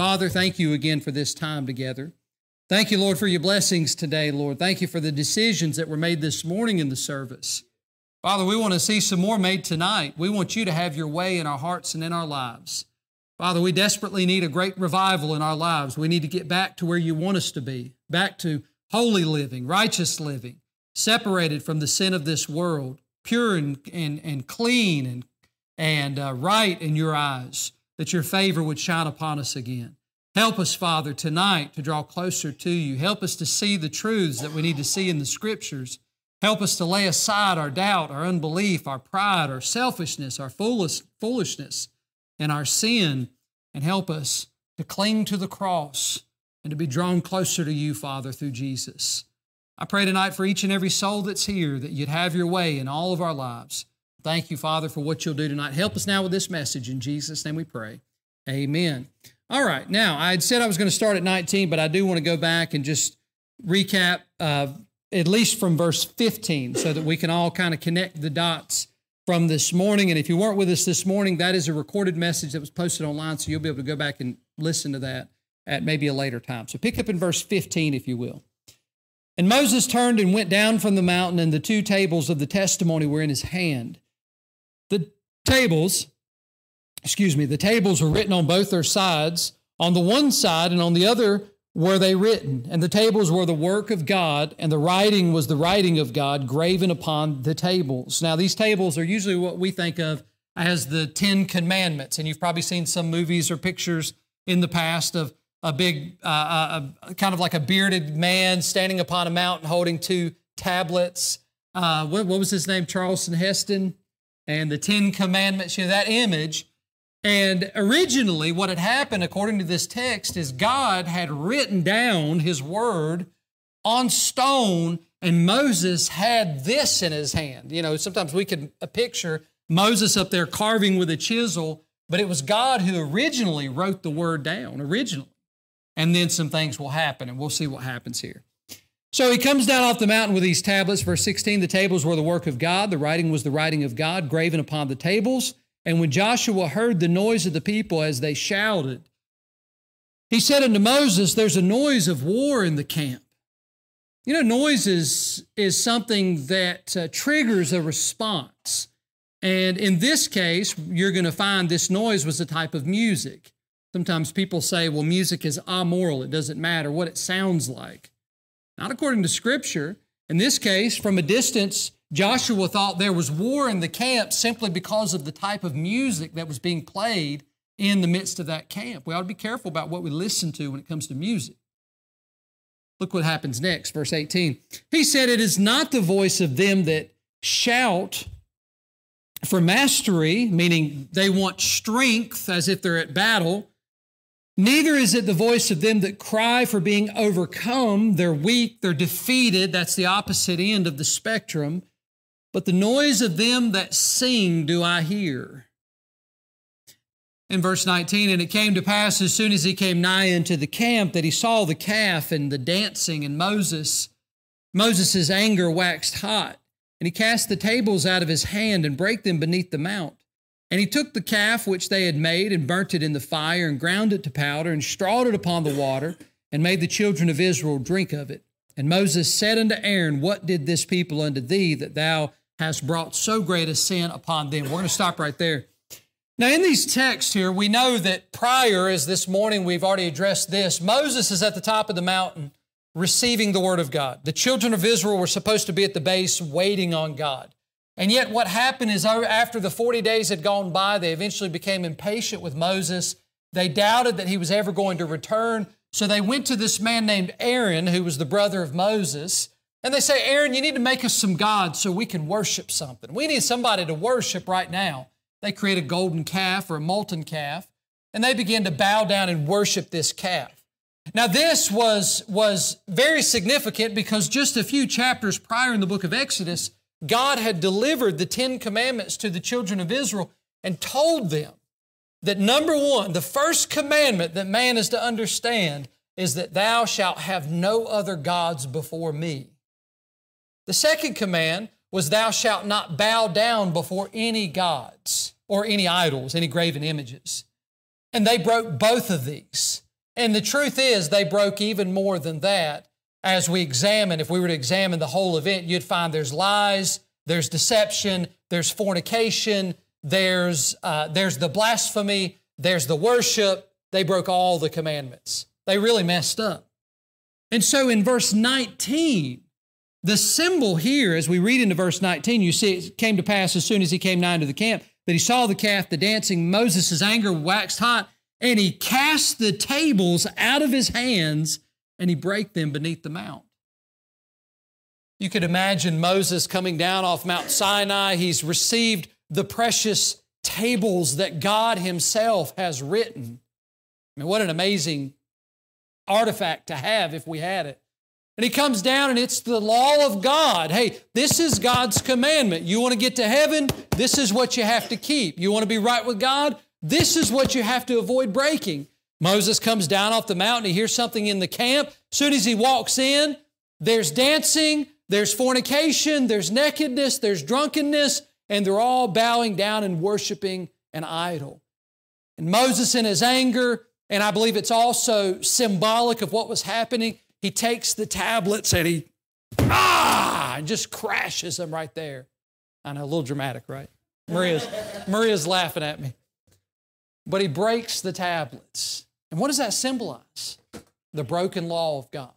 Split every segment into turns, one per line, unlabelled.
Father, thank you again for this time together. Thank you, Lord, for your blessings today, Lord. Thank you for the decisions that were made this morning in the service. Father, we want to see some more made tonight. We want you to have your way in our hearts and in our lives. Father, we desperately need a great revival in our lives. We need to get back to where you want us to be, back to holy living, righteous living, separated from the sin of this world, pure and, and, and clean and, and uh, right in your eyes, that your favor would shine upon us again. Help us, Father, tonight to draw closer to you. Help us to see the truths that we need to see in the Scriptures. Help us to lay aside our doubt, our unbelief, our pride, our selfishness, our foolish, foolishness and our sin and help us to cling to the cross and to be drawn closer to you, Father, through Jesus. I pray tonight for each and every soul that's here that you'd have your way in all of our lives. Thank you, Father, for what you'll do tonight. Help us now with this message. In Jesus' name we pray. Amen. All right, now I had said I was going to start at 19, but I do want to go back and just recap uh, at least from verse 15 so that we can all kind of connect the dots from this morning. And if you weren't with us this morning, that is a recorded message that was posted online, so you'll be able to go back and listen to that at maybe a later time. So pick up in verse 15, if you will. And Moses turned and went down from the mountain, and the two tables of the testimony were in his hand. The tables, excuse me, the tables were written on both their sides. On the one side and on the other were they written, and the tables were the work of God, and the writing was the writing of God graven upon the tables. Now, these tables are usually what we think of as the Ten Commandments, and you've probably seen some movies or pictures in the past of a big, uh, uh, uh kind of like a bearded man standing upon a mountain holding two tablets. Uh, what, what was his name? Charlton Heston, and the Ten Commandments. You know that image and originally, what had happened, according to this text, is God had written down His word on stone, and Moses had this in his hand. You know, sometimes we can picture Moses up there carving with a chisel, but it was God who originally wrote the word down, originally. And then some things will happen, and we'll see what happens here. So he comes down off the mountain with these tablets. Verse 16 the tables were the work of God, the writing was the writing of God, graven upon the tables. And when Joshua heard the noise of the people as they shouted, he said unto Moses, There's a noise of war in the camp. You know, noise is, is something that uh, triggers a response. And in this case, you're going to find this noise was a type of music. Sometimes people say, well, music is amoral. It doesn't matter what it sounds like. Not according to Scripture. In this case, from a distance, Joshua thought there was war in the camp simply because of the type of music that was being played in the midst of that camp. We ought to be careful about what we listen to when it comes to music. Look what happens next, verse 18. He said, It is not the voice of them that shout for mastery, meaning they want strength as if they're at battle. Neither is it the voice of them that cry for being overcome. They're weak, they're defeated. That's the opposite end of the spectrum. But the noise of them that sing do I hear. In verse 19, and it came to pass as soon as he came nigh unto the camp that he saw the calf and the dancing, and Moses, Moses' anger waxed hot, and he cast the tables out of his hand and brake them beneath the mount. And he took the calf which they had made and burnt it in the fire and ground it to powder and strawed it upon the water and made the children of Israel drink of it. And Moses said unto Aaron, What did this people unto thee that thou hast brought so great a sin upon them. We're going to stop right there. Now, in these texts here, we know that prior, as this morning we've already addressed this, Moses is at the top of the mountain receiving the Word of God. The children of Israel were supposed to be at the base waiting on God. And yet, what happened is after the 40 days had gone by, they eventually became impatient with Moses. They doubted that he was ever going to return. So they went to this man named Aaron, who was the brother of Moses, and they say, Aaron, you need to make us some gods so we can worship something. We need somebody to worship right now. They create a golden calf or a molten calf, and they begin to bow down and worship this calf. Now, this was, was very significant because just a few chapters prior in the book of Exodus, God had delivered the Ten Commandments to the children of Israel and told them that number one, the first commandment that man is to understand is that thou shalt have no other gods before me. The second command was, Thou shalt not bow down before any gods or any idols, any graven images. And they broke both of these. And the truth is, they broke even more than that. As we examine, if we were to examine the whole event, you'd find there's lies, there's deception, there's fornication, there's, uh, there's the blasphemy, there's the worship. They broke all the commandments. They really messed up. And so in verse 19, the symbol here, as we read into verse 19, you see it came to pass as soon as he came nigh to the camp that he saw the calf, the dancing. Moses' anger waxed hot, and he cast the tables out of his hands and he brake them beneath the mount. You could imagine Moses coming down off Mount Sinai. He's received the precious tables that God Himself has written. I mean, what an amazing artifact to have if we had it. And he comes down and it's the law of God. Hey, this is God's commandment. You want to get to heaven? This is what you have to keep. You want to be right with God? This is what you have to avoid breaking. Moses comes down off the mountain. He hears something in the camp. As soon as he walks in, there's dancing, there's fornication, there's nakedness, there's drunkenness, and they're all bowing down and worshiping an idol. And Moses, in his anger, and I believe it's also symbolic of what was happening, he takes the tablets and he, ah, and just crashes them right there. I know, a little dramatic, right? Maria's, Maria's laughing at me. But he breaks the tablets. And what does that symbolize? The broken law of God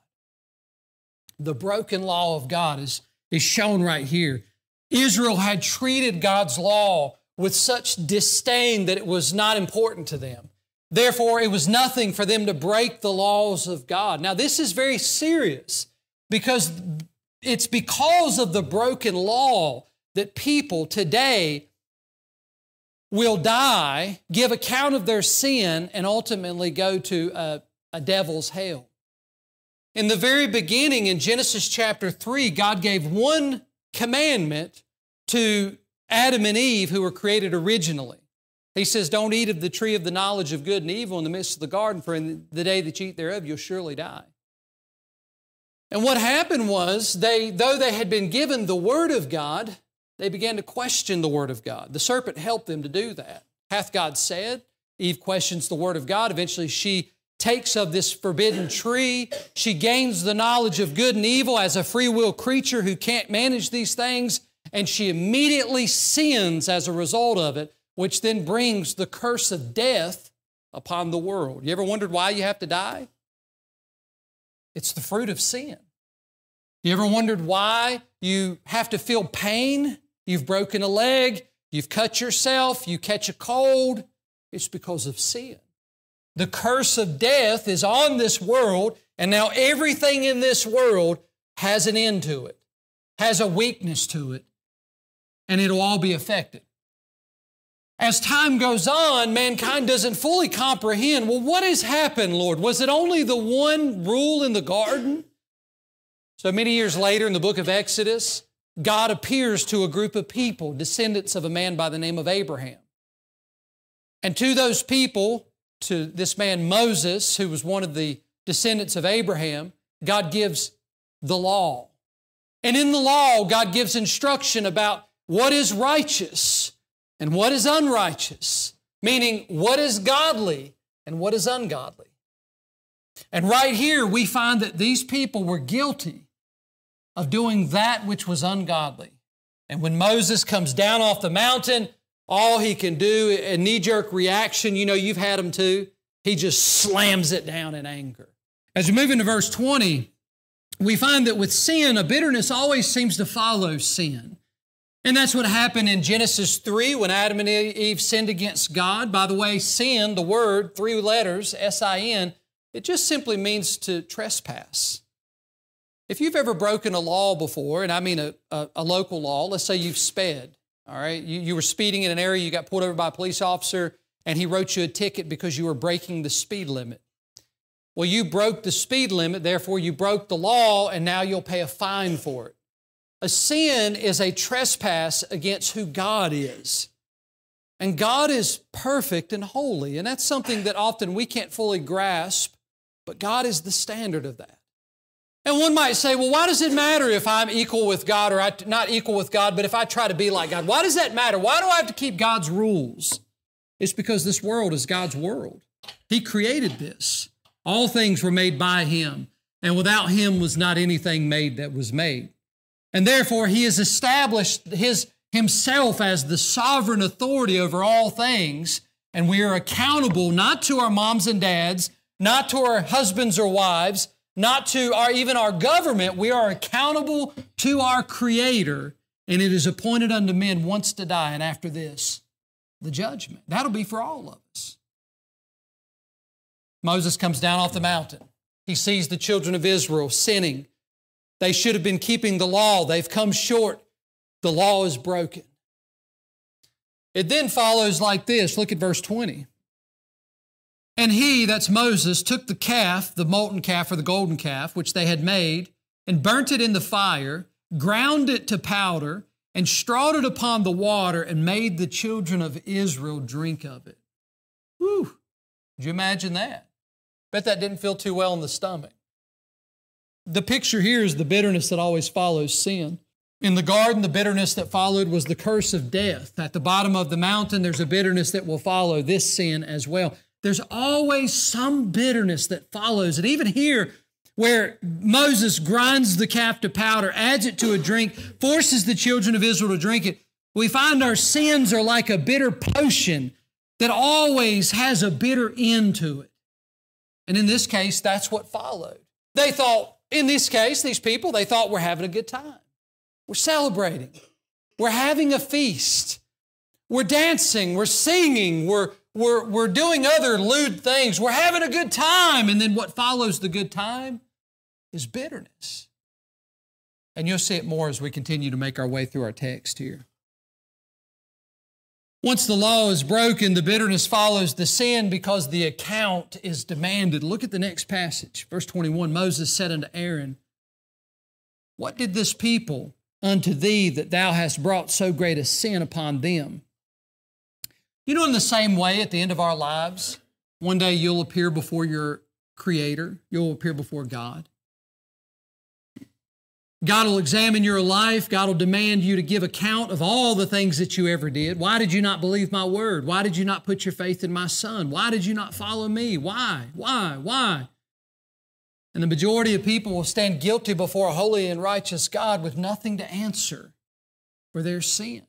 the broken law of God is, is shown right here. Israel had treated God's law with such disdain that it was not important to them. Therefore, it was nothing for them to break the laws of God. Now, this is very serious because it's because of the broken law that people today will die, give account of their sin, and ultimately go to a, a devil's hell. In the very beginning, in Genesis chapter 3, God gave one commandment to Adam and Eve, who were created originally. He says, Don't eat of the tree of the knowledge of good and evil in the midst of the garden, for in the day that you eat thereof, you'll surely die. And what happened was, they, though they had been given the Word of God, they began to question the Word of God. The serpent helped them to do that. Hath God said? Eve questions the Word of God. Eventually, she takes of this forbidden tree. She gains the knowledge of good and evil as a free will creature who can't manage these things, and she immediately sins as a result of it, which then brings the curse of death upon the world. You ever wondered why you have to die? It's the fruit of sin. You ever wondered why you have to feel pain? You've broken a leg, you've cut yourself, you catch a cold. It's because of sin. The curse of death is on this world, and now everything in this world has an end to it, has a weakness to it, and it'll all be affected. As time goes on, mankind doesn't fully comprehend well, what has happened, Lord? Was it only the one rule in the garden? So many years later, in the book of Exodus, God appears to a group of people, descendants of a man by the name of Abraham. And to those people, to this man Moses, who was one of the descendants of Abraham, God gives the law. And in the law, God gives instruction about what is righteous and what is unrighteous, meaning what is godly and what is ungodly. And right here, we find that these people were guilty of doing that which was ungodly. And when Moses comes down off the mountain, all he can do, a knee jerk reaction, you know, you've had them too. He just slams it down in anger. As we move into verse 20, we find that with sin, a bitterness always seems to follow sin. And that's what happened in Genesis 3 when Adam and Eve sinned against God. By the way, sin, the word, three letters, S I N, it just simply means to trespass. If you've ever broken a law before, and I mean a, a, a local law, let's say you've sped, all right? You, you were speeding in an area, you got pulled over by a police officer, and he wrote you a ticket because you were breaking the speed limit. Well, you broke the speed limit, therefore you broke the law, and now you'll pay a fine for it. A sin is a trespass against who God is. And God is perfect and holy, and that's something that often we can't fully grasp, but God is the standard of that. And one might say, well, why does it matter if I'm equal with God or I, not equal with God, but if I try to be like God? Why does that matter? Why do I have to keep God's rules? It's because this world is God's world. He created this. All things were made by him, and without him was not anything made that was made. And therefore, he has established his, himself as the sovereign authority over all things, and we are accountable not to our moms and dads, not to our husbands or wives, not to our, even our government. We are accountable to our Creator, and it is appointed unto men once to die, and after this, the judgment. That'll be for all of us. Moses comes down off the mountain. He sees the children of Israel sinning. They should have been keeping the law. They've come short. The law is broken. It then follows like this. Look at verse 20. And he, that's Moses, took the calf, the molten calf or the golden calf, which they had made, and burnt it in the fire, ground it to powder, and strawed it upon the water, and made the children of Israel drink of it. Whew. Could you imagine that? Bet that didn't feel too well in the stomach. The picture here is the bitterness that always follows sin. In the garden, the bitterness that followed was the curse of death. At the bottom of the mountain, there's a bitterness that will follow this sin as well. There's always some bitterness that follows it. Even here, where Moses grinds the calf to powder, adds it to a drink, forces the children of Israel to drink it, we find our sins are like a bitter potion that always has a bitter end to it. And in this case, that's what followed. They thought, in this case, these people, they thought we're having a good time. We're celebrating. We're having a feast. We're dancing. We're singing. We're, we're, we're doing other lewd things. We're having a good time. And then what follows the good time is bitterness. And you'll see it more as we continue to make our way through our text here. Once the law is broken, the bitterness follows the sin because the account is demanded. Look at the next passage. Verse 21 Moses said unto Aaron, What did this people unto thee that thou hast brought so great a sin upon them? You know, in the same way, at the end of our lives, one day you'll appear before your Creator, you'll appear before God. God will examine your life. God will demand you to give account of all the things that you ever did. Why did you not believe my word? Why did you not put your faith in my son? Why did you not follow me? Why? Why? Why? And the majority of people will stand guilty before a holy and righteous God with nothing to answer for their sin.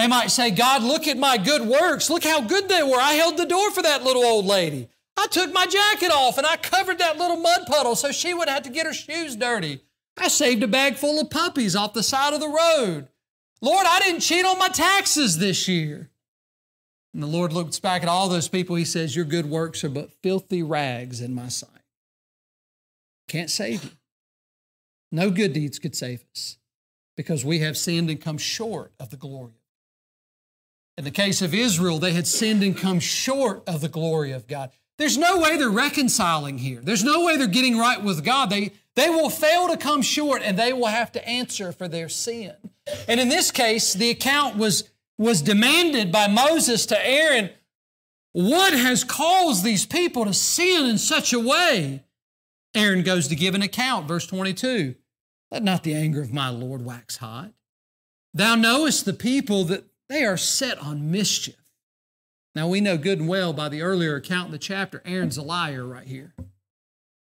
They might say, God, look at my good works. Look how good they were. I held the door for that little old lady. I took my jacket off and I covered that little mud puddle so she wouldn't have to get her shoes dirty. I saved a bag full of puppies off the side of the road. Lord, I didn't cheat on my taxes this year. And the Lord looks back at all those people. He says, Your good works are but filthy rags in my sight. Can't save you. No good deeds could save us because we have sinned and come short of the glory. In the case of Israel, they had sinned and come short of the glory of God. There's no way they're reconciling here. There's no way they're getting right with God. They, they will fail to come short and they will have to answer for their sin. And in this case, the account was, was demanded by Moses to Aaron. What has caused these people to sin in such a way? Aaron goes to give an account, verse 22. Let not the anger of my Lord wax hot. Thou knowest the people that they are set on mischief. Now we know good and well by the earlier account in the chapter, Aaron's a liar right here.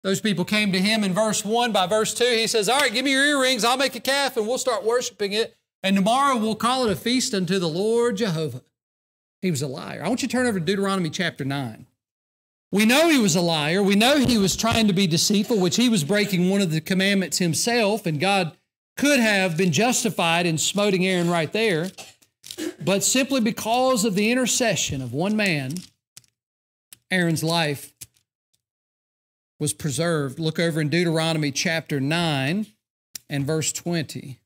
Those people came to him in verse 1. By verse 2, he says, All right, give me your earrings. I'll make a calf and we'll start worshiping it. And tomorrow we'll call it a feast unto the Lord Jehovah. He was a liar. I want you to turn over to Deuteronomy chapter 9. We know he was a liar. We know he was trying to be deceitful, which he was breaking one of the commandments himself, and God could have been justified in smoting Aaron right there. But simply because of the intercession of one man, Aaron's life was preserved. Look over in Deuteronomy chapter 9 and verse 20.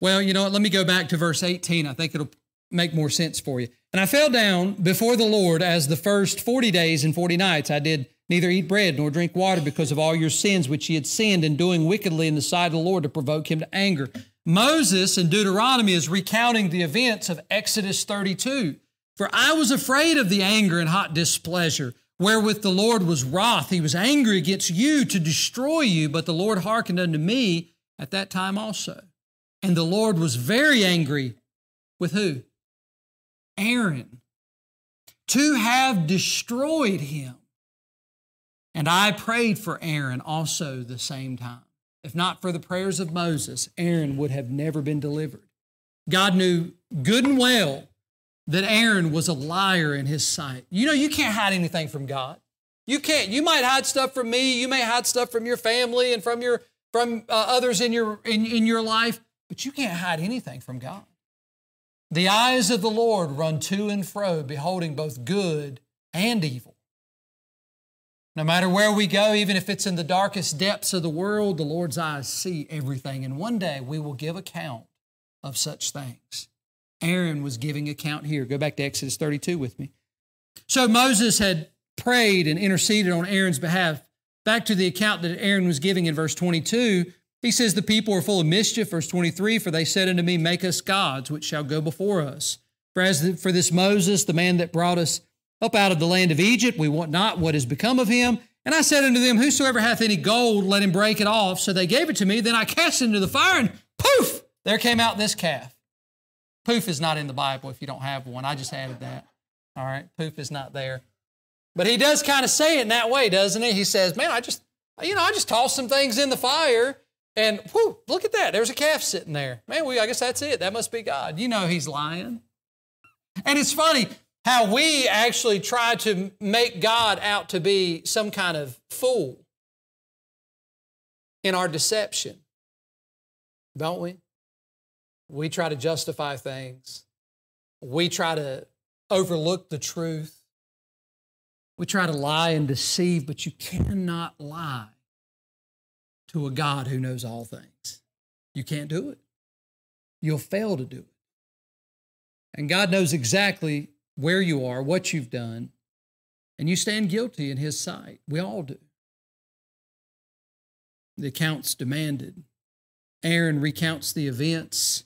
Well, you know what? Let me go back to verse 18. I think it'll make more sense for you. And I fell down before the Lord as the first 40 days and 40 nights I did neither eat bread nor drink water because of all your sins which ye had sinned in doing wickedly in the sight of the Lord to provoke him to anger. Moses in Deuteronomy is recounting the events of Exodus 32. For I was afraid of the anger and hot displeasure wherewith the Lord was wroth. He was angry against you to destroy you, but the Lord hearkened unto me at that time also. And the Lord was very angry with who? Aaron. to have destroyed him. And I prayed for Aaron also the same time. If not for the prayers of Moses, Aaron would have never been delivered. God knew good and well that Aaron was a liar in his sight. You know, you can't hide anything from God. You can't. You might hide stuff from me. You may hide stuff from your family and from your from uh, others in your in, in your life, but you can't hide anything from God. The eyes of the Lord run to and fro, beholding both good and evil. No matter where we go, even if it's in the darkest depths of the world, the Lord's eyes see everything. And one day we will give account of such things. Aaron was giving account here. Go back to Exodus 32 with me. So Moses had prayed and interceded on Aaron's behalf. Back to the account that Aaron was giving in verse 22, he says, The people are full of mischief. Verse 23, For they said unto me, Make us gods which shall go before us. For as the, for this Moses, the man that brought us up out of the land of Egypt, we want not what is become of him. And I said unto them, Whosoever hath any gold, let him break it off. So they gave it to me. Then I cast it into the fire, and poof, there came out this calf. Poof is not in the Bible if you don't have one. I just added that. All right, poof is not there. But he does kind of say it in that way, doesn't he? He says, Man, I just, you know, I just tossed some things in the fire and whoo, look at that. There's a calf sitting there. Man, we, I guess that's it. That must be God. You know he's lying. And it's funny how we actually try to make God out to be some kind of fool in our deception, don't we? We try to justify things. We try to overlook the truth. We try to lie and deceive, but you cannot lie to a God who knows all things. You can't do it. You'll fail to do it. And God knows exactly where you are, what you've done, and you stand guilty in His sight. We all do. The accounts demanded. Aaron recounts the events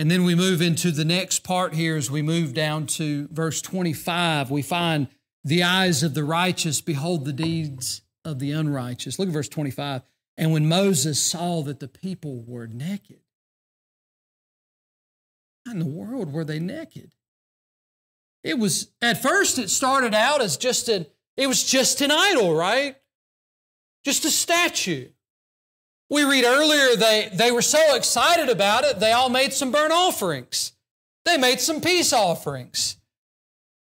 and then we move into the next part here as we move down to verse 25. We find the eyes of the righteous behold the deeds of the unrighteous. Look at verse 25. And when Moses saw that the people were naked, in the world were they naked? It was, at first, it started out as just an, it was just an idol, right? Just a statue. We read earlier they, they were so excited about it, they all made some burnt offerings. They made some peace offerings.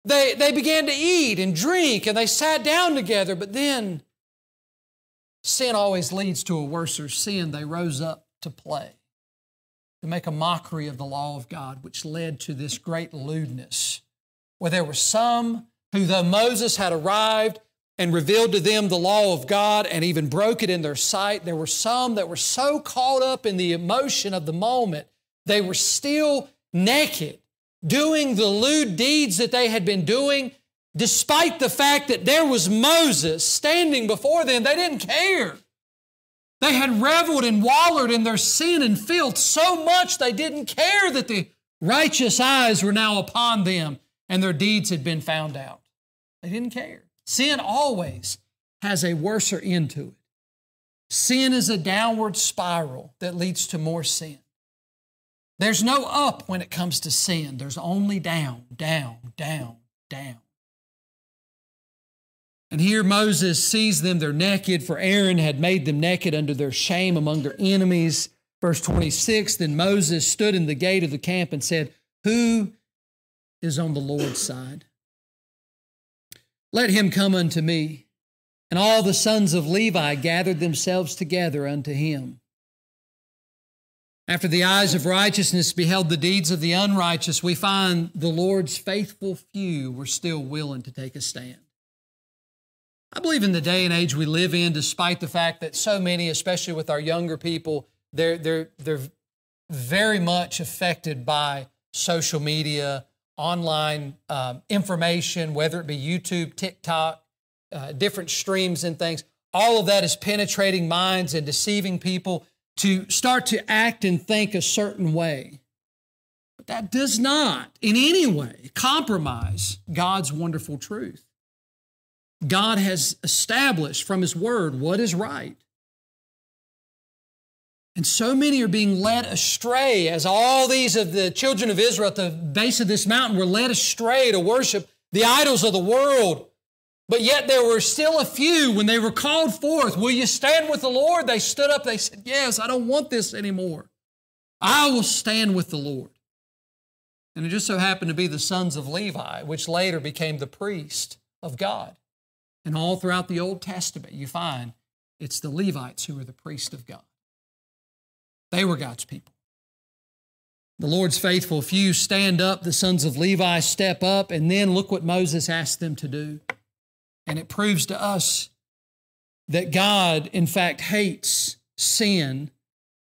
They, they began to eat and drink and they sat down together, but then sin always leads to a worser sin. They rose up to play, to make a mockery of the law of God, which led to this great lewdness, where there were some who, though Moses had arrived, and revealed to them the law of God and even broke it in their sight. There were some that were so caught up in the emotion of the moment, they were still naked, doing the lewd deeds that they had been doing, despite the fact that there was Moses standing before them. They didn't care. They had reveled and wallowed in their sin and filth so much they didn't care that the righteous eyes were now upon them and their deeds had been found out. They didn't care. Sin always has a worser end to it. Sin is a downward spiral that leads to more sin. There's no up when it comes to sin, there's only down, down, down, down. And here Moses sees them, they're naked, for Aaron had made them naked under their shame among their enemies. Verse 26 Then Moses stood in the gate of the camp and said, Who is on the Lord's side? Let him come unto me. And all the sons of Levi gathered themselves together unto him. After the eyes of righteousness beheld the deeds of the unrighteous, we find the Lord's faithful few were still willing to take a stand. I believe in the day and age we live in, despite the fact that so many, especially with our younger people, they're, they're, they're very much affected by social media, online um, information, whether it be YouTube, TikTok, uh, different streams and things. All of that is penetrating minds and deceiving people to start to act and think a certain way. But that does not in any way compromise God's wonderful truth. God has established from His Word what is right. And so many are being led astray as all these of the children of Israel at the base of this mountain were led astray to worship the idols of the world. But yet there were still a few when they were called forth, Will you stand with the Lord? They stood up, they said, Yes, I don't want this anymore. I will stand with the Lord. And it just so happened to be the sons of Levi, which later became the priest of God. And all throughout the Old Testament, you find it's the Levites who are the priest of God. They were God's people. The Lord's faithful few stand up, the sons of Levi step up, and then look what Moses asked them to do. And it proves to us that God, in fact, hates sin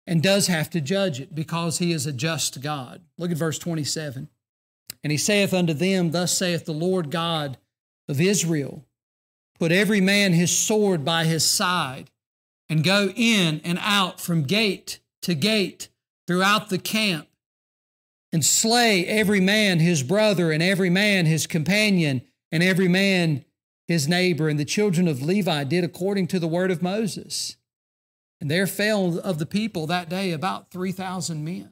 and does have to judge it because he is a just God. Look at verse 27. And he saith unto them, Thus saith the Lord God of Israel Put every man his sword by his side, and go in and out from gate to gate throughout the camp, and slay every man his brother, and every man his companion, and every man his neighbor. And the children of Levi did according to the word of Moses. And there fell of the people that day about 3,000 men.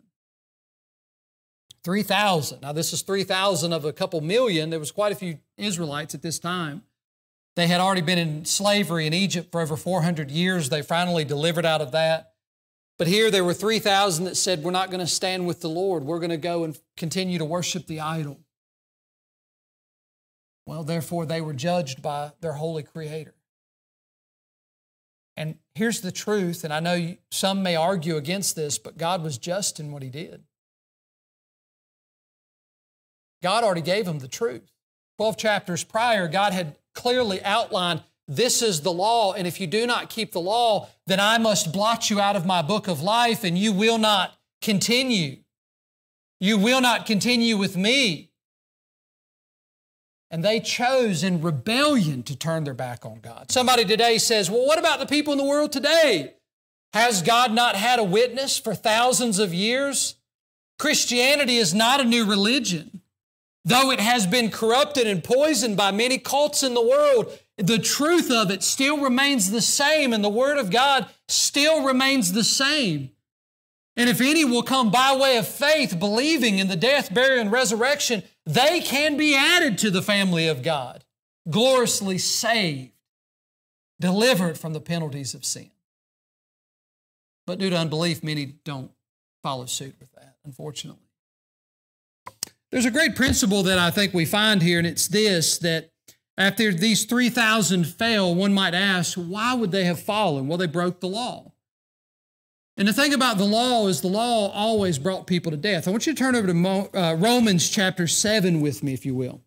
3,000. Now, this is 3,000 of a couple million. There was quite a few Israelites at this time. They had already been in slavery in Egypt for over 400 years. They finally delivered out of that. But here there were 3,000 that said, We're not going to stand with the Lord. We're going to go and continue to worship the idol. Well, therefore, they were judged by their holy creator. And here's the truth, and I know some may argue against this, but God was just in what He did. God already gave them the truth. 12 chapters prior, God had clearly outlined this is the law, and if you do not keep the law, then I must blot you out of my book of life, and you will not continue. You will not continue with me. And they chose in rebellion to turn their back on God. Somebody today says, Well, what about the people in the world today? Has God not had a witness for thousands of years? Christianity is not a new religion. Though it has been corrupted and poisoned by many cults in the world, the truth of it still remains the same, and the Word of God still remains the same. And if any will come by way of faith, believing in the death, burial, and resurrection, they can be added to the family of God, gloriously saved, delivered from the penalties of sin. But due to unbelief, many don't follow suit with that, unfortunately. There's a great principle that I think we find here, and it's this that after these 3,000 fell, one might ask, why would they have fallen? Well, they broke the law. And the thing about the law is the law always brought people to death. I want you to turn over to uh, Romans chapter 7 with me, if you will.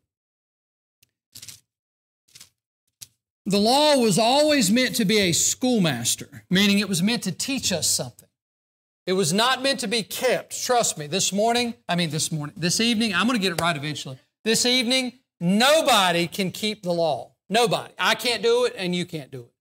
The law was always meant to be a schoolmaster, meaning it was meant to teach us something. It was not meant to be kept. Trust me, this morning, I mean, this morning, this evening, I'm going to get it right eventually. This evening, nobody can keep the law. Nobody. I can't do it, and you can't do it.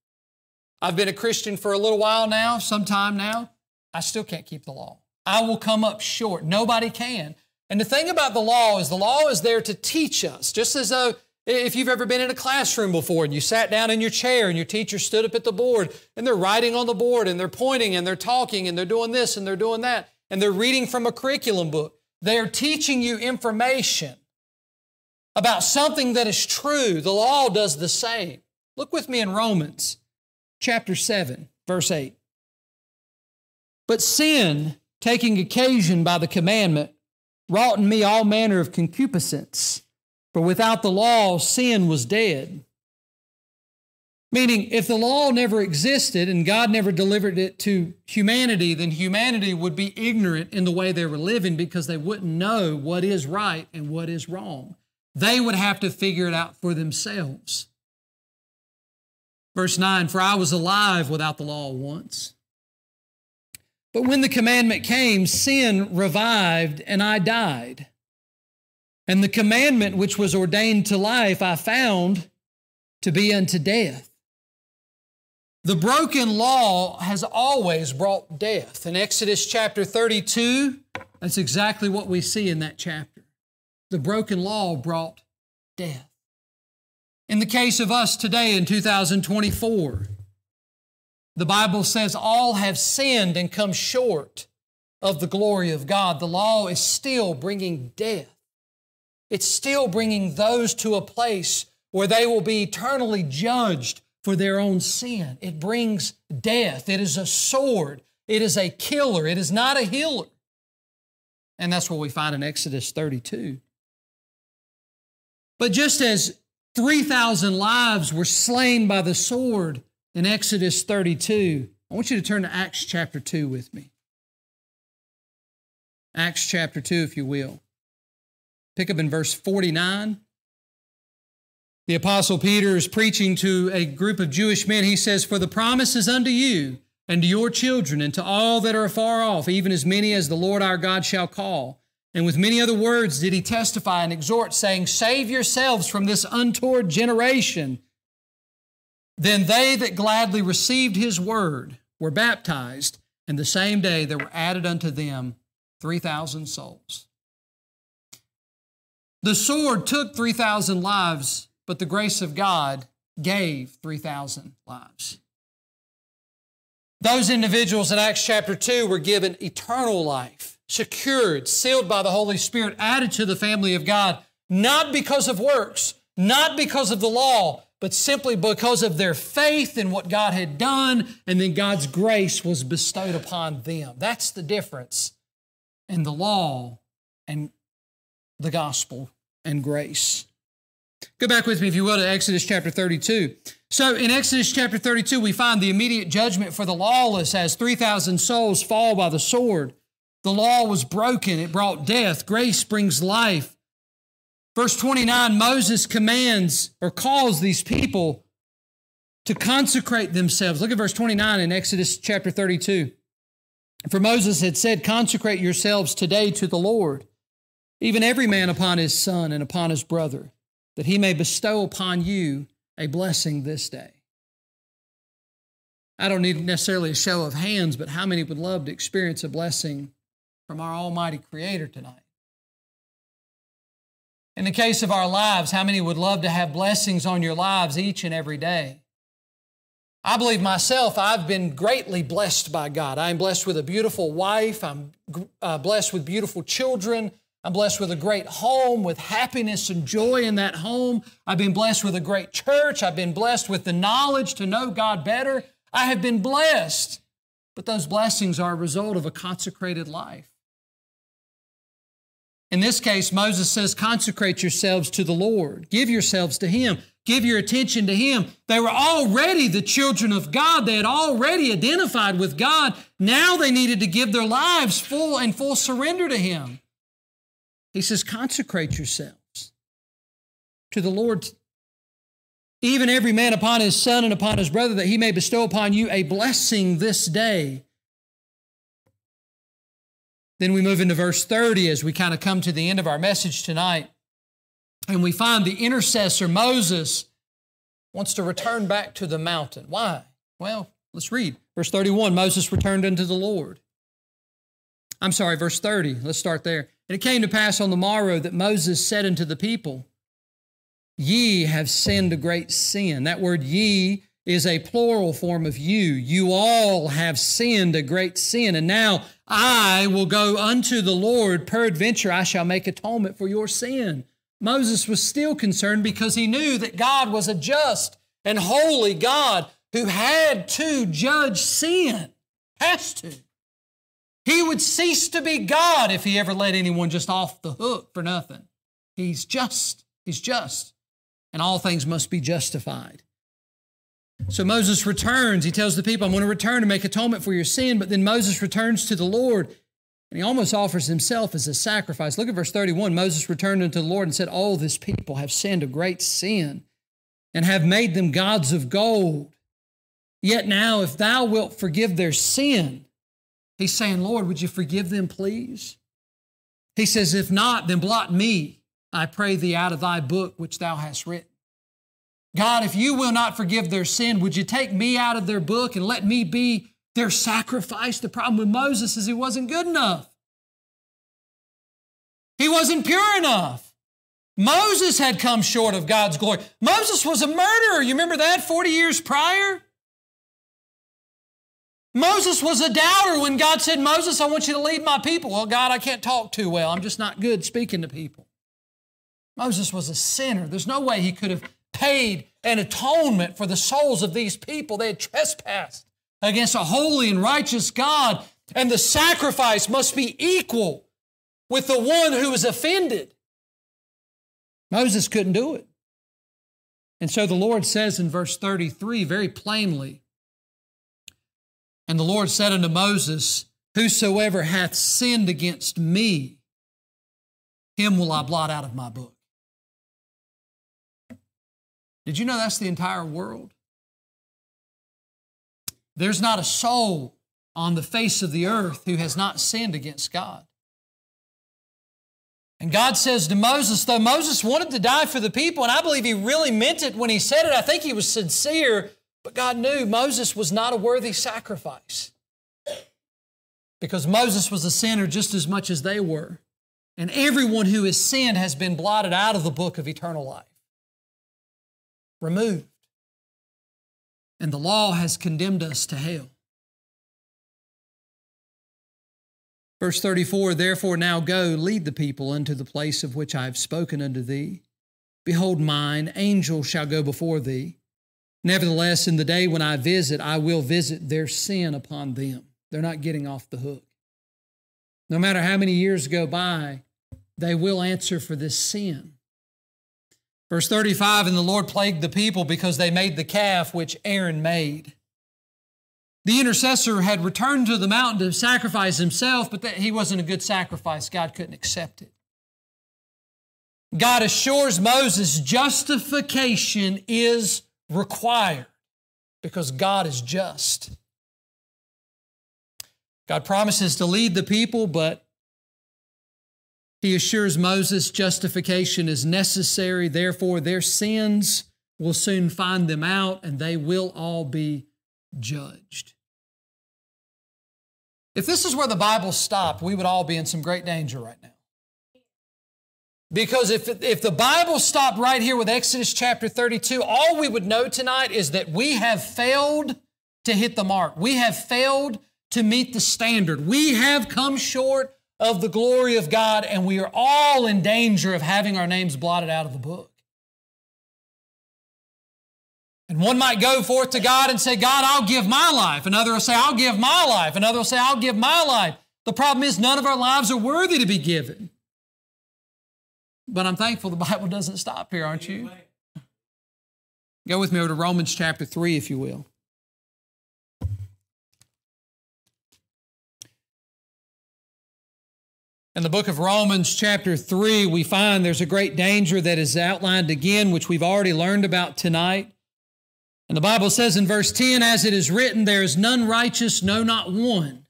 I've been a Christian for a little while now, some time now. I still can't keep the law. I will come up short. Nobody can. And the thing about the law is the law is there to teach us, just as though if you've ever been in a classroom before and you sat down in your chair and your teacher stood up at the board and they're writing on the board and they're pointing and they're talking and they're doing this and they're doing that and they're reading from a curriculum book. They're teaching you information about something that is true. The law does the same. Look with me in Romans chapter 7, verse 8. But sin, taking occasion by the commandment, wrought in me all manner of concupiscence. For without the law, sin was dead. Meaning, if the law never existed and God never delivered it to humanity, then humanity would be ignorant in the way they were living because they wouldn't know what is right and what is wrong. They would have to figure it out for themselves. Verse 9 For I was alive without the law once. But when the commandment came, sin revived and I died. And the commandment which was ordained to life I found to be unto death. The broken law has always brought death. In Exodus chapter 32, that's exactly what we see in that chapter. The broken law brought death. In the case of us today in 2024, the Bible says all have sinned and come short of the glory of God. The law is still bringing death. It's still bringing those to a place where they will be eternally judged for their own sin. It brings death. It is a sword. It is a killer. It is not a healer. And that's what we find in Exodus 32. But just as 3,000 lives were slain by the sword in Exodus 32, I want you to turn to Acts chapter 2 with me. Acts chapter 2, if you will. Pick up in verse 49. The Apostle Peter is preaching to a group of Jewish men. He says, For the promise is unto you and to your children and to all that are afar off, even as many as the Lord our God shall call. And with many other words did he testify and exhort, saying, Save yourselves from this untoward generation. Then they that gladly received his word were baptized, and the same day there were added unto them 3,000 souls. The sword took 3,000 lives, but the grace of God gave 3,000 lives. Those individuals in Acts chapter 2 were given eternal life, secured, sealed by the Holy Spirit, added to the family of God, not because of works, not because of the law, but simply because of their faith in what God had done, and then God's grace was bestowed upon them. That's the difference in the law and the gospel and grace. Go back with me, if you will, to Exodus chapter 32. So in Exodus chapter 32, we find the immediate judgment for the lawless as 3,000 souls fall by the sword. The law was broken, it brought death. Grace brings life. Verse 29 Moses commands or calls these people to consecrate themselves. Look at verse 29 in Exodus chapter 32. For Moses had said, Consecrate yourselves today to the Lord, even every man upon his son and upon his brother that he may bestow upon you a blessing this day. I don't need necessarily a show of hands, but how many would love to experience a blessing from our Almighty Creator tonight? In the case of our lives, how many would love to have blessings on your lives each and every day? I believe myself, I've been greatly blessed by God. I'm blessed with a beautiful wife. I'm uh, blessed with beautiful children. I'm blessed with a great home, with happiness and joy in that home. I've been blessed with a great church. I've been blessed with the knowledge to know God better. I have been blessed. But those blessings are a result of a consecrated life. In this case, Moses says, consecrate yourselves to the Lord. Give yourselves to Him. Give your attention to Him. They were already the children of God. They had already identified with God. Now they needed to give their lives full and full surrender to Him. He says, consecrate yourselves to the Lord, even every man upon his son and upon his brother, that he may bestow upon you a blessing this day. Then we move into verse 30 as we kind of come to the end of our message tonight. And we find the intercessor, Moses, wants to return back to the mountain. Why? Well, let's read. Verse 31 Moses returned unto the Lord. I'm sorry, verse 30. Let's start there. And it came to pass on the morrow that Moses said unto the people, Ye have sinned a great sin. That word ye is a plural form of you. You all have sinned a great sin. And now I will go unto the Lord. Peradventure I shall make atonement for your sin. Moses was still concerned because he knew that God was a just and holy God who had to judge sin. Has to. He would cease to be God if he ever let anyone just off the hook for nothing. He's just. He's just. And all things must be justified. So Moses returns. He tells the people, I'm going to return to make atonement for your sin. But then Moses returns to the Lord and he almost offers himself as a sacrifice. Look at verse 31. Moses returned unto the Lord and said, All this people have sinned a great sin and have made them gods of gold. Yet now, if thou wilt forgive their sin, He's saying, Lord, would you forgive them, please? He says, If not, then blot me, I pray thee, out of thy book which thou hast written. God, if you will not forgive their sin, would you take me out of their book and let me be their sacrifice? The problem with Moses is he wasn't good enough. He wasn't pure enough. Moses had come short of God's glory. Moses was a murderer. You remember that 40 years prior? Moses was a doubter when God said, Moses, I want you to lead my people. Well, God, I can't talk too well. I'm just not good speaking to people. Moses was a sinner. There's no way he could have paid an atonement for the souls of these people. They had trespassed against a holy and righteous God, and the sacrifice must be equal with the one who was offended. Moses couldn't do it. And so the Lord says in verse 33 very plainly, And the Lord said unto Moses, Whosoever hath sinned against me, him will I blot out of my book. Did you know that's the entire world? There's not a soul on the face of the earth who has not sinned against God. And God says to Moses, though Moses wanted to die for the people, and I believe he really meant it when he said it, I think he was sincere, but God knew Moses was not a worthy sacrifice. Because Moses was a sinner just as much as they were. And everyone who has sinned has been blotted out of the book of eternal life, removed. And the law has condemned us to hell. Verse 34 Therefore now go, lead the people unto the place of which I have spoken unto thee. Behold, mine angel shall go before thee. Nevertheless, in the day when I visit, I will visit their sin upon them. They're not getting off the hook. No matter how many years go by, they will answer for this sin. Verse 35 And the Lord plagued the people because they made the calf which Aaron made. The intercessor had returned to the mountain to sacrifice himself, but that he wasn't a good sacrifice. God couldn't accept it. God assures Moses justification is required because God is just. God promises to lead the people, but he assures Moses justification is necessary. Therefore, their sins will soon find them out and they will all be judged. If this is where the Bible stopped, we would all be in some great danger right now. Because if, if the Bible stopped right here with Exodus chapter 32, all we would know tonight is that we have failed to hit the mark. We have failed to meet the standard. We have come short of the glory of God, and we are all in danger of having our names blotted out of the book. And one might go forth to God and say, God, I'll give my life. Another will say, I'll give my life. Another will say, I'll give my life. The problem is, none of our lives are worthy to be given. But I'm thankful the Bible doesn't stop here, aren't you? Go with me over to Romans chapter 3, if you will. In the book of Romans, chapter 3, we find there's a great danger that is outlined again, which we've already learned about tonight. And the Bible says in verse 10, as it is written, there is none righteous, no, not one.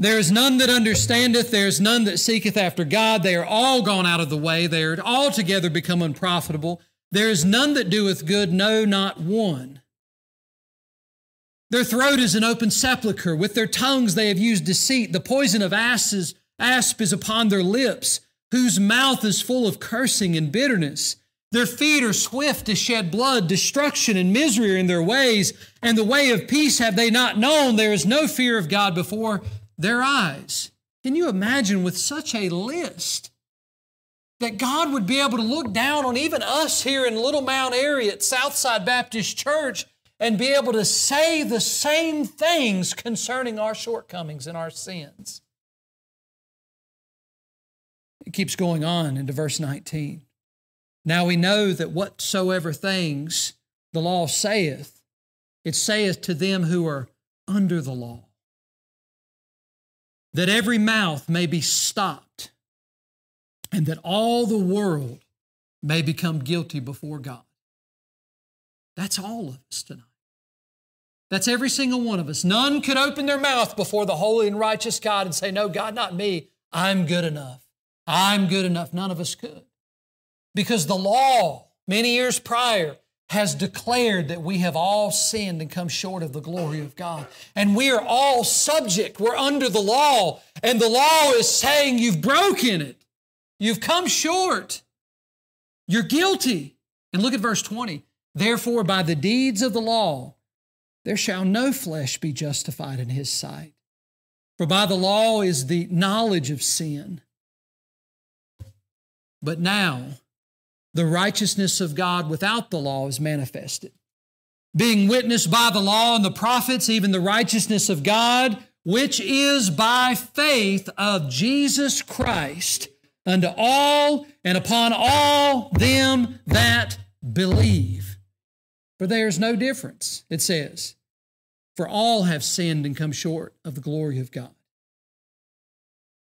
There is none that understandeth, there is none that seeketh after God. They are all gone out of the way, they are altogether become unprofitable. There is none that doeth good, no, not one. Their throat is an open sepulchre. With their tongues they have used deceit. The poison of asses, asp is upon their lips, whose mouth is full of cursing and bitterness. Their feet are swift to shed blood. Destruction and misery are in their ways, and the way of peace have they not known. There is no fear of God before their eyes. Can you imagine with such a list that God would be able to look down on even us here in Little Mount Airy at Southside Baptist Church and be able to say the same things concerning our shortcomings and our sins? It keeps going on into verse 19. Now we know that whatsoever things the law saith, it saith to them who are under the law, that every mouth may be stopped, and that all the world may become guilty before God. That's all of us tonight. That's every single one of us. None could open their mouth before the holy and righteous God and say, No, God, not me. I'm good enough. I'm good enough. None of us could. Because the law, many years prior, has declared that we have all sinned and come short of the glory of God. And we are all subject. We're under the law. And the law is saying you've broken it. You've come short. You're guilty. And look at verse 20. Therefore, by the deeds of the law, there shall no flesh be justified in his sight. For by the law is the knowledge of sin. But now the righteousness of God without the law is manifested, being witnessed by the law and the prophets, even the righteousness of God, which is by faith of Jesus Christ unto all and upon all them that believe. For there is no difference, it says, for all have sinned and come short of the glory of God.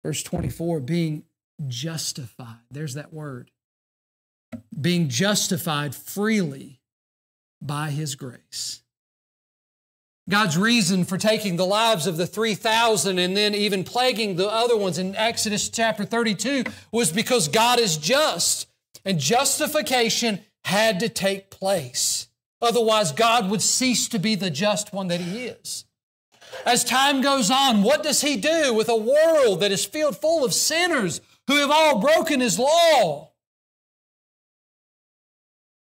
Verse 24, being justified. There's that word. Being justified freely by his grace. God's reason for taking the lives of the 3,000 and then even plaguing the other ones in Exodus chapter 32 was because God is just and justification had to take place. Otherwise, God would cease to be the just one that He is. As time goes on, what does He do with a world that is filled full of sinners who have all broken His law?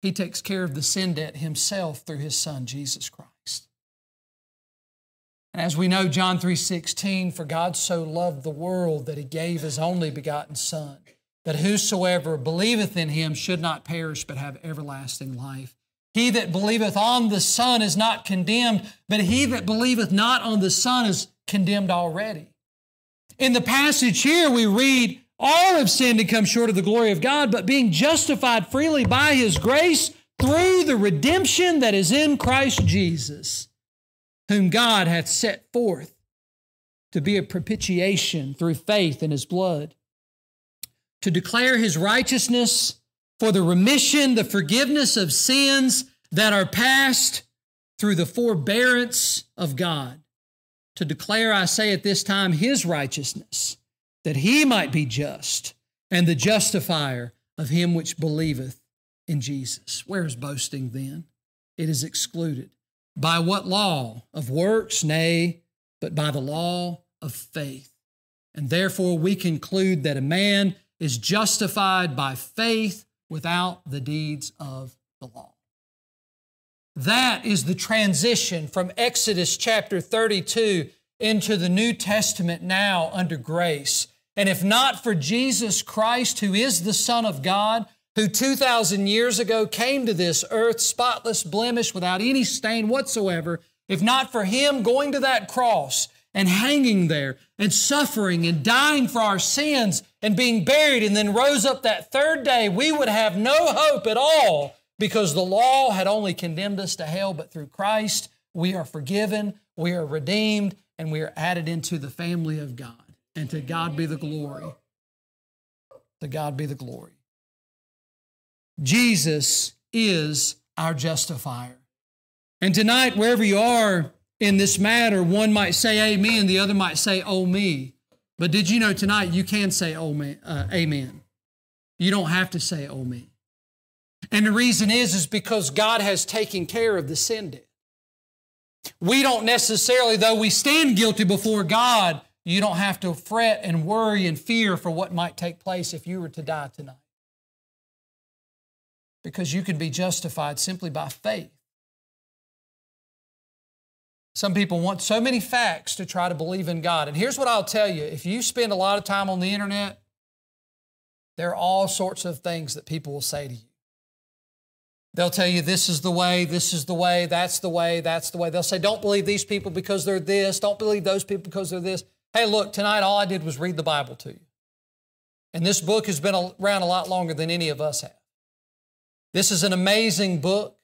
He takes care of the sin debt Himself through His Son, Jesus Christ. And as we know, John 3:16, for God so loved the world that He gave His only begotten Son, that whosoever believeth in Him should not perish but have everlasting life. He that believeth on the Son is not condemned, but he that believeth not on the Son is condemned already. In the passage here, we read, All have sinned and come short of the glory of God, but being justified freely by His grace through the redemption that is in Christ Jesus, whom God hath set forth to be a propitiation through faith in His blood, to declare His righteousness for the remission, the forgiveness of sins that are past through the forbearance of God. To declare, I say at this time, his righteousness, that he might be just and the justifier of him which believeth in Jesus. Where is boasting then? It is excluded. By what law? Of works? Nay, but by the law of faith. And therefore we conclude that a man is justified by faith without the deeds of the law. That is the transition from Exodus chapter 32 into the New Testament now under grace. And if not for Jesus Christ, who is the Son of God, who 2,000 years ago came to this earth spotless, blemish, without any stain whatsoever, if not for Him going to that cross and hanging there and suffering and dying for our sins and being buried and then rose up that third day, we would have no hope at all because the law had only condemned us to hell, but through Christ, we are forgiven, we are redeemed, and we are added into the family of God. And to God be the glory. To God be the glory. Jesus is our justifier. And tonight, wherever you are, in this matter, one might say amen, the other might say oh me. But did you know tonight you can say oh man, uh, amen? You don't have to say oh me. And the reason is, is because God has taken care of the sin debt. We don't necessarily, though we stand guilty before God, you don't have to fret and worry and fear for what might take place if you were to die tonight. Because you can be justified simply by faith. Some people want so many facts to try to believe in God. And here's what I'll tell you if you spend a lot of time on the internet, there are all sorts of things that people will say to you. They'll tell you this is the way, this is the way, that's the way, that's the way. They'll say, don't believe these people because they're this, don't believe those people because they're this. Hey, look, tonight all I did was read the Bible to you. And this book has been around a lot longer than any of us have. This is an amazing book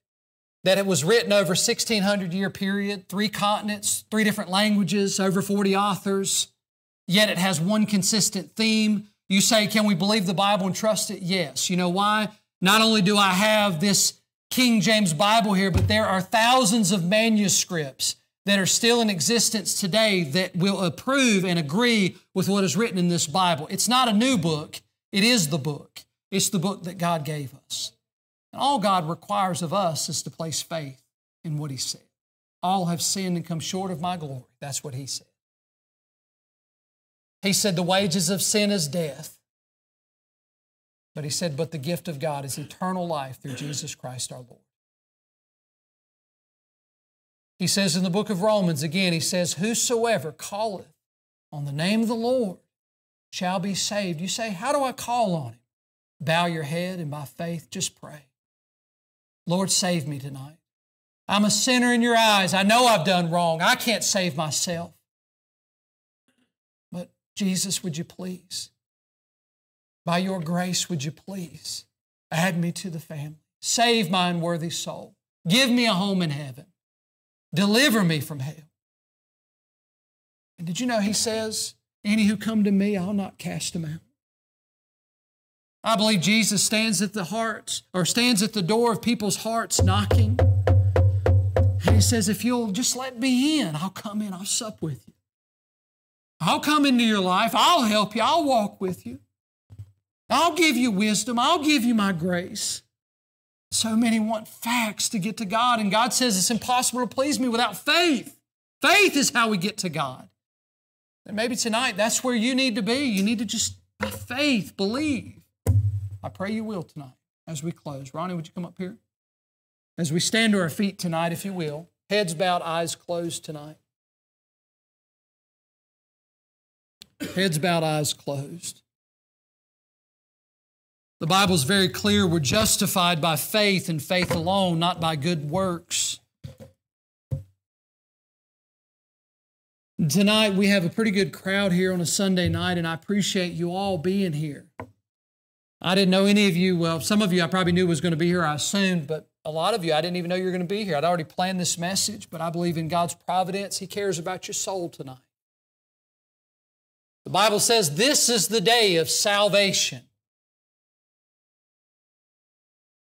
that it was written over 1600 year period, three continents, three different languages, over 40 authors, yet it has one consistent theme. You say, can we believe the Bible and trust it? Yes. You know why? Not only do I have this King James Bible here, but there are thousands of manuscripts that are still in existence today that will approve and agree with what is written in this Bible. It's not a new book, it is the book. It's the book that God gave us. And all God requires of us is to place faith in what He said. All have sinned and come short of my glory. That's what He said. He said, The wages of sin is death. But He said, But the gift of God is eternal life through Jesus Christ our Lord. He says in the book of Romans again, He says, Whosoever calleth on the name of the Lord shall be saved. You say, How do I call on Him? bow your head and by faith just pray. Lord, save me tonight. I'm a sinner in your eyes. I know I've done wrong. I can't save myself. But Jesus, would you please, by your grace, would you please add me to the family? Save my unworthy soul. Give me a home in heaven. Deliver me from hell. And did you know he says, Any who come to me, I'll not cast them out. I believe Jesus stands at the hearts or stands at the door of people's hearts knocking. And he says, If you'll just let me in, I'll come in, I'll sup with you. I'll come into your life, I'll help you, I'll walk with you. I'll give you wisdom, I'll give you my grace. So many want facts to get to God, and God says it's impossible to please me without faith. Faith is how we get to God. And maybe tonight that's where you need to be. You need to just, by faith, believe. I pray you will tonight as we close. Ronnie, would you come up here? As we stand to our feet tonight, if you will, heads bowed, eyes closed tonight. Heads bowed, eyes closed. The Bible's very clear we're justified by faith and faith alone, not by good works. Tonight, we have a pretty good crowd here on a Sunday night, and I appreciate you all being here. I didn't know any of you, well, some of you I probably knew was going to be here, I assumed, but a lot of you I didn't even know you were going to be here. I'd already planned this message, but I believe in God's providence. He cares about your soul tonight. The Bible says this is the day of salvation.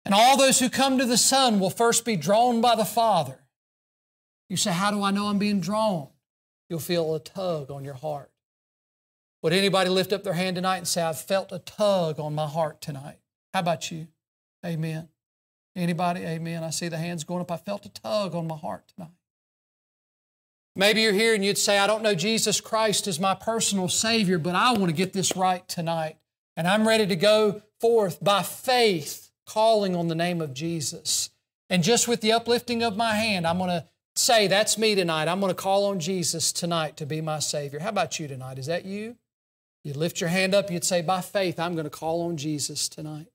And all those who come to the Son will first be drawn by the Father. You say, How do I know I'm being drawn? You'll feel a tug on your heart. Would anybody lift up their hand tonight and say, I've felt a tug on my heart tonight? How about you? Amen. Anybody? Amen. I see the hands going up. I felt a tug on my heart tonight. Maybe you're here and you'd say, I don't know Jesus Christ as my personal Savior, but I want to get this right tonight. And I'm ready to go forth by faith, calling on the name of Jesus. And just with the uplifting of my hand, I'm going to say, That's me tonight. I'm going to call on Jesus tonight to be my Savior. How about you tonight? Is that you? You'd lift your hand up, you'd say, By faith, I'm going to call on Jesus tonight.